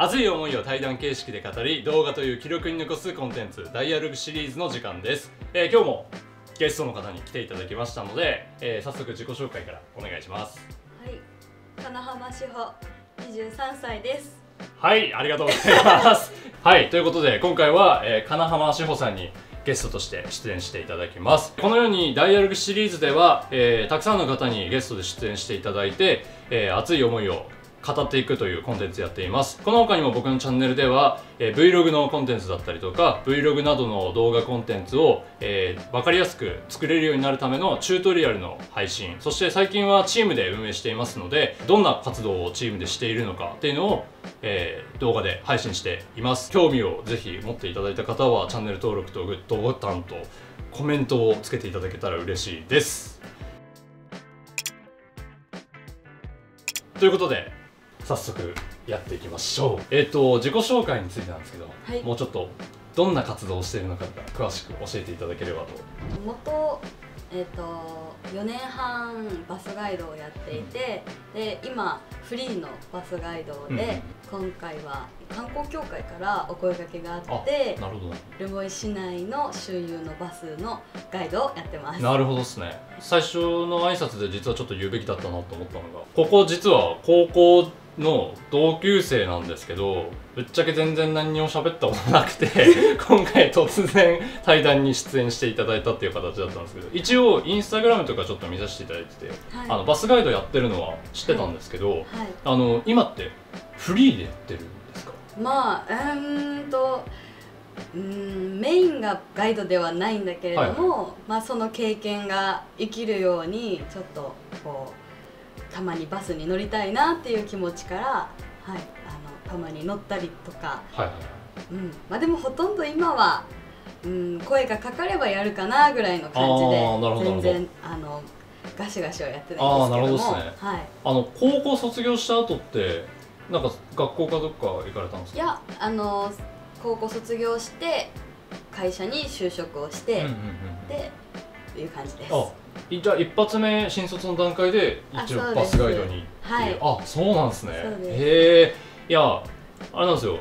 熱い思いを対談形式で語り動画という記録に残すコンテンツダイアログシリーズの時間です、えー今日もゲストの方に来ていただきましたので、えー早速自己紹介からお願いします。はい、金浜志保23歳です。はいありがとうございます。はいということで今回は、えー金浜志保さんにゲストとして出演していただきます。このようにダイアログシリーズでは、えーたくさんの方にゲストで出演していただいて、えー熱い思いを語っていくというコンテンツやっています。この他にも僕のチャンネルでは、えー Vlog のコンテンツだったりとか Vlog などの動画コンテンツを、えー分かりやすく作れるようになるためのチュートリアルの配信そして最近はチームで運営していますのでどんな活動をチームでしているのかっていうのを、えー動画で配信しています。興味をぜひ持っていただいた方はチャンネル登録とグッドボタンとコメントをつけていただけたら嬉しいです。ということで早速やっていきましょう。えっ、と自己紹介についてなんですけど、はい。もうちょっとどんな活動をしているのか詳しく教えていただければと。元えっ、と4年半バスガイドをやっていて、で今フリーのバスガイドで、今回は観光協会からお声掛けがあってなるほど。留萌市内の周遊のバスのガイドをやってます。なるほどですね。最初の挨拶で実はちょっと言うべきだったなと思ったのがここ実は高校の同級生なんですけどぶっちゃけ全然何にも喋ったことなくて 今回突然対談に出演していただいたっていう形だったんですけど一応インスタグラムとかちょっと見させていただいてて、はい。あのバスガイドやってるのは知ってたんですけど、はい。あの今ってフリーでやってるんですか？まあうーんとうーんメインがガイドではないんだけれども、まあその経験が生きるようにちょっとこうたまにバスに乗りたいなっていう気持ちから、はい、あのたまに乗ったりとか、はいはいうん。まあ、でもほとんど今は、うん、声がかかればやるかなぐらいの感じで全然あのガシガシはやってないんですけども。あーなるほどっすね。はい、あの高校卒業した後ってなんか学校かどっか行かれたんですか？いやあの高校卒業して会社に就職をして、うんうんうん。でいう感じです。じゃあ一発目新卒の段階で一応バスガイドにはい。あそうなんです。ねへえ。いやあれなんですよ。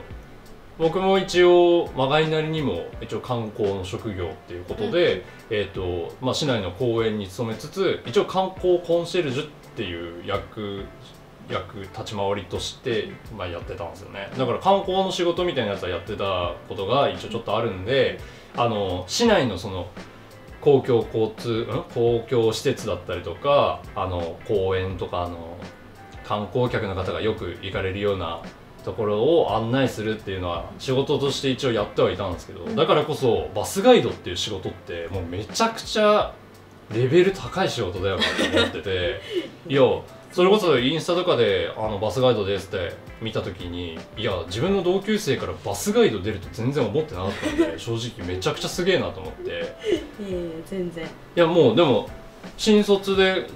僕も一応まがいなりにも一応観光の職業っていうことで、えーとまあ、市内の公園に勤めつつ一応観光コンシェルジュっていう役役立ち回りとして、まあ、やってたんですよね。だから観光の仕事みたいなやつはやってたことが一応ちょっとあるんであの市内のその公共交通、ん、公共施設だったりとかあの公園とかあの観光客の方がよく行かれるようなところを案内するっていうのは仕事として一応やってはいたんですけど、うん。だからこそバスガイドっていう仕事ってもうめちゃくちゃレベル高い仕事だよなと思ってて いやそれこそインスタとかであのバスガイドですって見た時にいや自分の同級生からバスガイド出ると全然思ってなかったんで 正直めちゃくちゃすげえなと思って。いえいえ全然。いやもうでも新卒で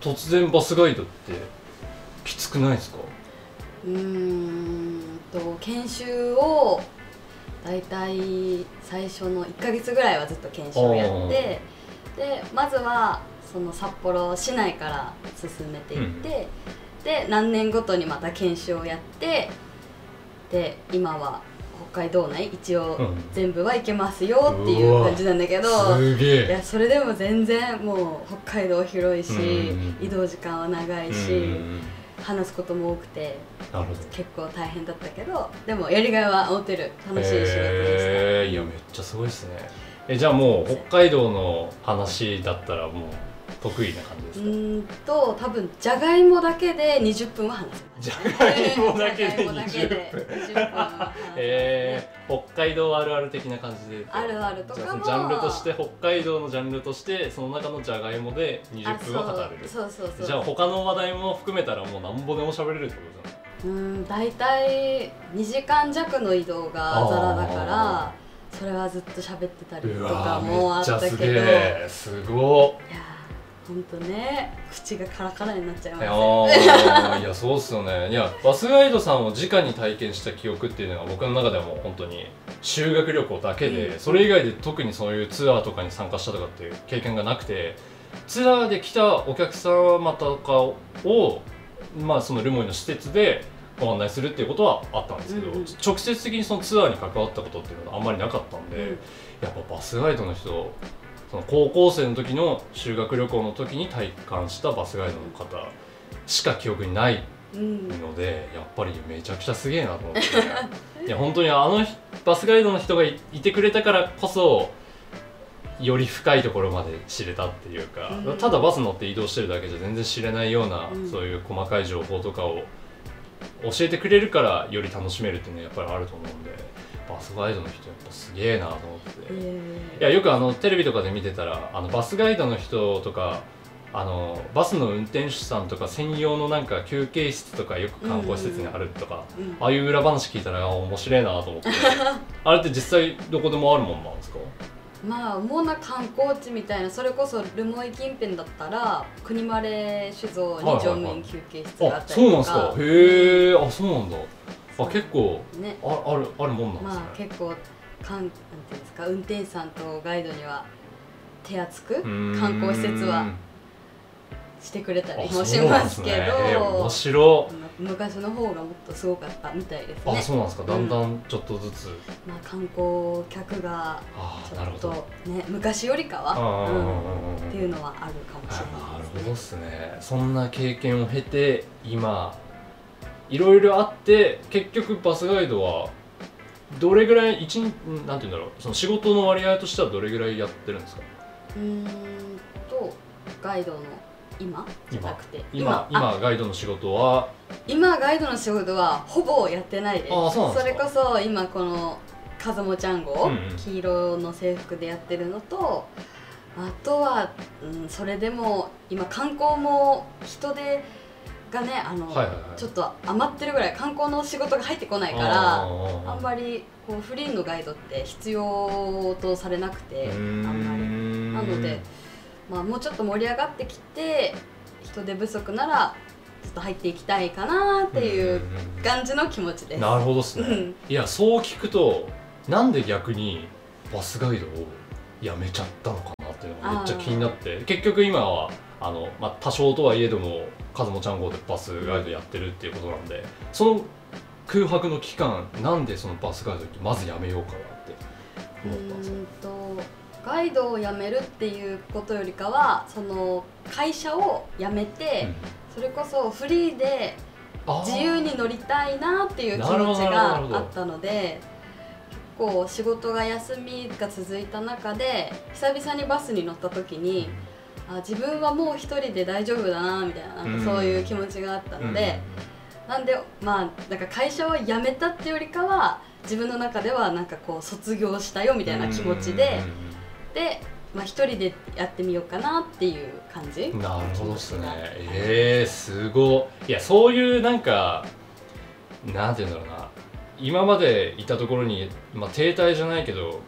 突然バスガイドってきつくないですか？うーんと研修をだいたい最初の1ヶ月ぐらいはずっと研修をやってでまずはその札幌市内から進めていって、で何年ごとにまた研修をやってで今は北海道内一応うん。全部は行けますよっていう感じなんだけど、いやそれでも全然もう北海道広いし、うん。移動時間は長いし、うん。話すことも多くてなるほど。結構大変だったけどでもやりがいは持てる楽しい仕事でした、えー、いやめっちゃすごいですね。えじゃあもう北海道の話だったらもう得意な感じですか、うーんと多分じゃがいもだけで20分は話せます。じゃがいもだけでじゃがいもだけで20分20分は話せます。ねえー、北海道あるある的な感じであるあるとかも。ジャンルとして北海道のジャンルとしてその中のじゃがいもで20分は語れる。そうそうそうそう。じゃあ他の話題も含めたらもうなんぼでも喋れるってことじゃないうーん大体2時間弱の移動がザラだからそれはずっと喋ってたりとかもあったけど。すげやえすごほんとね口がカラカラになっちゃいますいや そうっすよね。いやバスガイドさんを直に体験した記憶っていうのが僕の中ではもう本当に修学旅行だけで、うん。それ以外で特にそういうツアーとかに参加したとかっていう経験がなくてツアーで来たお客様とかをまあそのルモイの施設でご案内するっていうことはあったんですけど、うんうん。直接的にそのツアーに関わったことっていうのはあんまりなかったんで、うん。やっぱバスガイドの人その高校生の時の修学旅行の時に体感したバスガイドの方しか記憶にないうん。のでやっぱりめちゃくちゃすげえなと思って。いや本当にあの人バスガイドの人がいいてくれたからこそより深いところまで知れたっていうか、うん。ただバス乗って移動してるだけじゃ全然知れないような、うん。そういう細かい情報とかを教えてくれるからより楽しめるっていうのはやっぱりあると思うんでバスガイドの人やっぱすげえなと思って。えいやよくあのテレビとかで見てたらあのバスガイドの人とかあのバスの運転手さんとか専用のなんか休憩室とかよく観光施設にあるとか、ーうん。ああいう裏話聞いたらあ面白いなと思って。あれって実際どこでもあるもんなんですか？まあ主な観光地みたいなそれこそ留萌近辺だったら国丸酒造に乗務員休憩室がああったそうなんですか。りとかへえあそうなんだあ結構ね。ああるあるもんなんですね、まあ結構かんなんていうんですか運転手さんとガイドには手厚くうーん。観光施設はしてくれたりあもしますけど。ね。え面白。い昔の方がもっとすごかったみたいですあねそうなんですか。だんだんちょっとずつ、まあ、観光客があちょっとね昔よりかは、ああうんうんうんうん、うん。っていうのはあるかもしれなるないですね。ほどっすね。そんな経験を経て今いろいろあって結局バスガイドはどれぐらい一日なんて言うんだろうその仕事の割合としてはどれぐらいやってるんですか？うーんとガイドの今？じゃなくて。今あ今ガイドの仕事は？今ガイドの仕事はほぼやってないです。あそうなんですか。れこそ今この風もちゃん号、うんうん。黄色の制服でやってるのとあとは、うん、それでも今観光も人手がねあの、はいはいはい。ちょっと余ってるぐらい観光の仕事が入ってこないからああんまりこうフリーのガイドって必要とされなくてあんまり。なので、まあ、もうちょっと盛り上がってきて人手不足ならちょっと入っていきたいかなっていう感じの気持ちです。なるほどっすね、うん。いやそう聞くとなんで逆にバスガイドをやめちゃったのかなっていうのがめっちゃ気になって結局今はあの、まあ、多少とはいえどもカズモちゃん号でバスガイドやってるっていうことなんでその空白の期間なんでそのバスガイドまずやめようかなって思ったんですか？ガイドを辞めるっていうことよりかはその会社を辞めて、それこそフリーで自由に乗りたいなっていう気持ちがあったので結構仕事が休みが続いた中で久々にバスに乗った時にあ自分はもう一人で大丈夫だなみたいななんかそういう気持ちがあったので、なんでまあなんか会社を辞めたっていうよりかは自分の中ではなんかこう卒業したよみたいな気持ちで、で、まあ、一人でやってみようかなっていう感じ。なるほどっすね。えー、すごい。いやそういうなんかなんて言うんだろうな。今までいたところに、まあ、停滞じゃないけど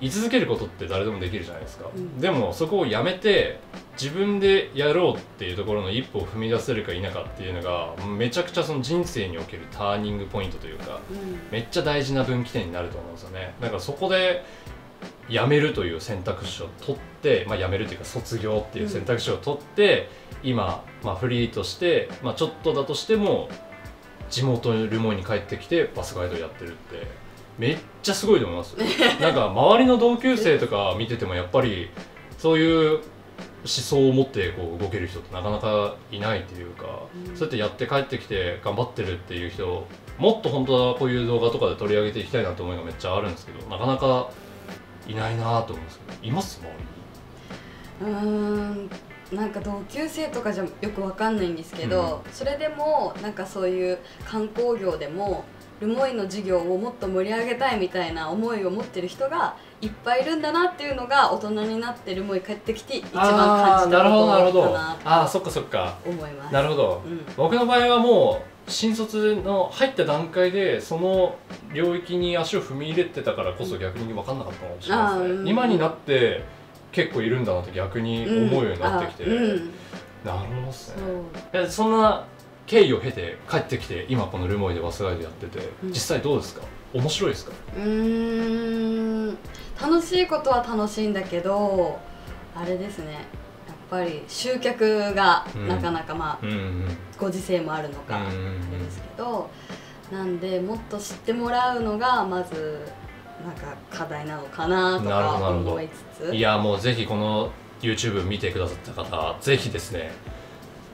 居続けることって誰でもできるじゃないですか、うん。でもそこをやめて自分でやろうっていうところの一歩を踏み出せるか否かっていうのがめちゃくちゃその人生におけるターニングポイントというかうん。めっちゃ大事な分岐点になると思うんですよね。だからそこで辞めるという選択肢を取って、まあ、辞めるというか卒業っていう選択肢を取って、今、まあ、フリーとして、まあ、ちょっとだとしても地元ルモイに帰ってきてバスガイドやってるってめっちゃすごいと思います。よなんか周りの同級生とか見ててもやっぱりそういう思想を持ってこう動ける人ってなかなかいないというか、うん。そうやってやって帰ってきて頑張ってるっていう人もっと本当はこういう動画とかで取り上げていきたいなと思いがめっちゃあるんですけどなかなかいないなと思うんですけどいます周りにうーん。なんか同級生とかじゃよくわかんないんですけど、それでもなんかそういう観光業でもルモイの事業をもっと盛り上げたいみたいな思いを持ってる人がいっぱいいるんだなっていうのが大人になってルモイ帰ってきて一番感じたなるほどなるほど。ことかなああそっかそっか。と思います。なるほどうん僕の場合はもう新卒の入った段階でその領域に足を踏み入れてたからこそ逆に分かんなかったかもしれないですね、うん。今になって結構いるんだなって逆に思うようになってきて、うん。なるほどっすそねうえそんな経緯を経て帰ってきて今このルモイでバスガイドやってて、うん。実際どうですか？面白いですか？うーん。楽しいことは楽しいんだけどあれですね。やっぱり集客がうん。なかなかまあうんうんご時世もあるのかあうんうんうん。れですけどなんでもっと知ってもらうのがまずなんか課題なのかなとか思いつつ。いやもうぜひこの YouTube 見てくださった方ぜひですね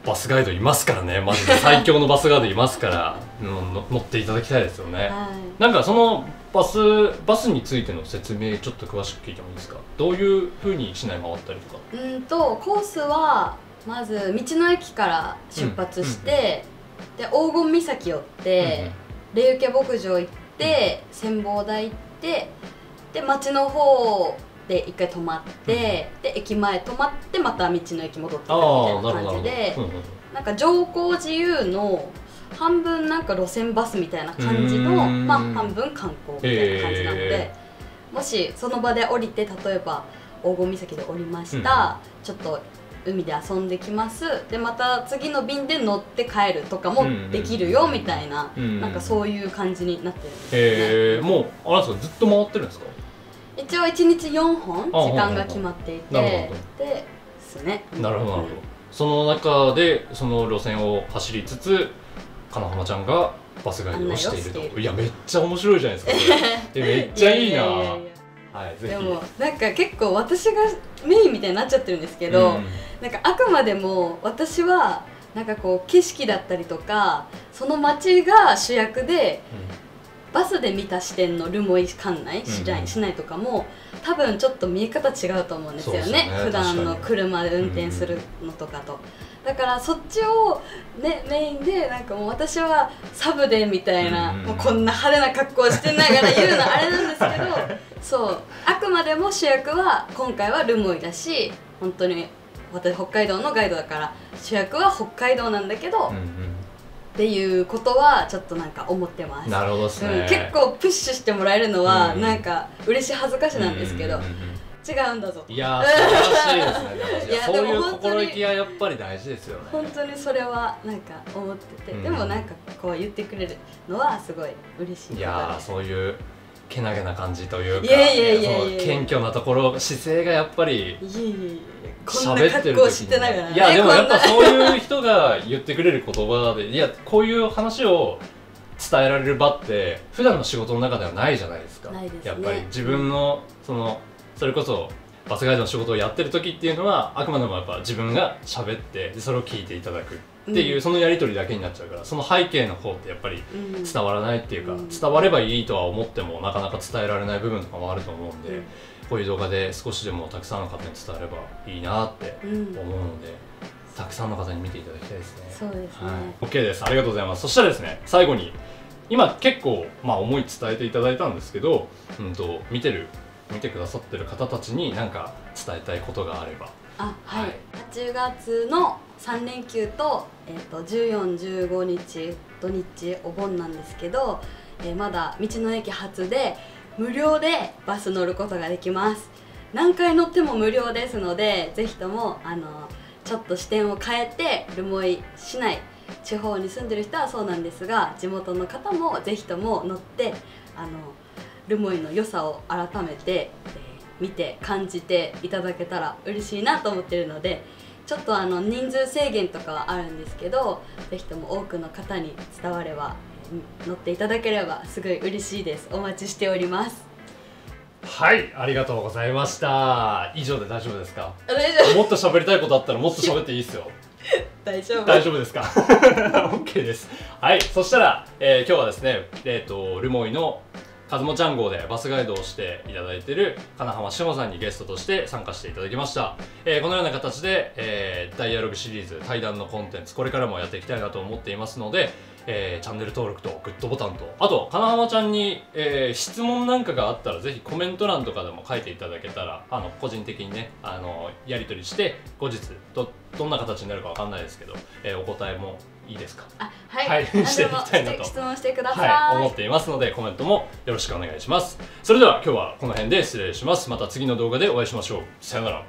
バスガイドいますからね。マジで最強のバスガイドいますから。乗っていただきたいですよね、はい。なんかそのバスバスについての説明ちょっと詳しく聞いてもいいですか？どういうふうに市内回ったりとか？うんとコースはまず道の駅から出発して、で黄金岬寄って、霊受牧場行って展望台行ってで町の方で一回泊まって、で駅前泊まってまた道の駅戻ってくるみたいな感じでうんうんなんか乗降自由の半分なんか路線バスみたいな感じのうーん。まあ半分観光みたいな感じなので、へもしその場で降りて例えば黄金岬で降りました、ちょっと海で遊んできますでまた次の便で乗って帰るとかもできるよみたいな、うんなんかそういう感じになってるんですよね、へえもうあれなんですかずっと回ってるんですか？一応1日4本あ時間が決まっていてでですね。なるほどなるほど。その中でその路線を走りつつ金浜ちゃんがバスガイドをしていると。いやめっちゃ面白いじゃないですか めっちゃいいな。はいでもなんか結構私がメインみたいになっちゃってるんですけど、うん。なんかあくまでも私はなんかこう景色だったりとかその街が主役でバスで見た視点の留萌管内市内,、うん市内とかも多分ちょっと見え方違うと思うんですよね。すよね普段の車で運転するのとかと、だからそっちを、ね、メインでなんかもう私はサブでみたいな、うんもうこんな派手な格好してながら言うのあれなんですけどそうあくまでも主役は今回は留萌だし本当に私北海道のガイドだから主役は北海道なんだけど、うんうんっていうことはちょっとなんか思ってます。なるほどね、うん、結構プッシュしてもらえるのは、うんなんか嬉しい恥ずかしなんですけど、違うんだぞいやー素晴らしいですね いやそういう心意気はやっぱり大事ですよね。本当にそれはなんか思ってて、うん。でもなんかこう言ってくれるのはすごい嬉しいいやそういうけなげな感じというか謙虚なところ姿勢がやっぱり喋ってるいやでもやっぱそういう人が言ってくれる言葉でいやこういう話を伝えられる場って普段の仕事の中ではないじゃないですか。ね。やっぱり自分のそのそれこそバスガイドの仕事をやってる時っていうのはあくまでもやっぱ自分が喋ってでそれを聞いていただくっていう、うん。そのやり取りだけになっちゃうからその背景の方ってやっぱり伝わらないっていうか、うん。伝わればいいとは思ってもなかなか伝えられない部分とかもあると思うんで、うん。こういう動画で少しでもたくさんの方に伝わればいいなってうん。思うので、たくさんの方に見ていただきたいですね。そうですね、はい、OK です。ありがとうございます。そしたらですね最後に今結構、まあ、思い伝えていただいたんですけど、うん、と見てる見てくださってる方たちに何か伝えたいことがあれば。あはい、はい。8月の3連休と,、えー、と1415日土日お盆なんですけど、えーまだ道の駅初で無料でバス乗ることができます。何回乗っても無料ですのでぜひともあのちょっと視点を変えて留萌市内地方に住んでる人はそうなんですが地元の方もぜひとも乗ってあの留萌の良さを改めて、えー見て感じていただけたら嬉しいなと思ってるのでちょっとあの人数制限とかはあるんですけどぜひとも多くの方に伝わればえー乗っていただければすごい嬉しいです。お待ちしております。はいありがとうございました。以上で大丈夫ですか？あ大丈夫。もっと喋りたいことあったらもっと喋っていいですよ。大丈夫。大丈夫ですか？OK です。はいそしたら、えー今日はですねえっ、とルモイのカズモちゃん号でバスガイドをしていただいている金浜志保さんにゲストとして参加していただきました、えーこのような形で、えーダイアログシリーズ対談のコンテンツこれからもやっていきたいなと思っていますので、えーチャンネル登録とグッドボタンとあと金浜ちゃんに、えー質問なんかがあったらぜひコメント欄とかでも書いていただけたらあの個人的にねあのやり取りして後日どどんな形になるかわかんないですけど、えーお答えもいいですか？あはい、はい。していきたいなと。質問してください、はい、思っていますのでコメントもよろしくお願いします。それでは今日はこの辺で失礼します。また次の動画でお会いしましょう。さよなら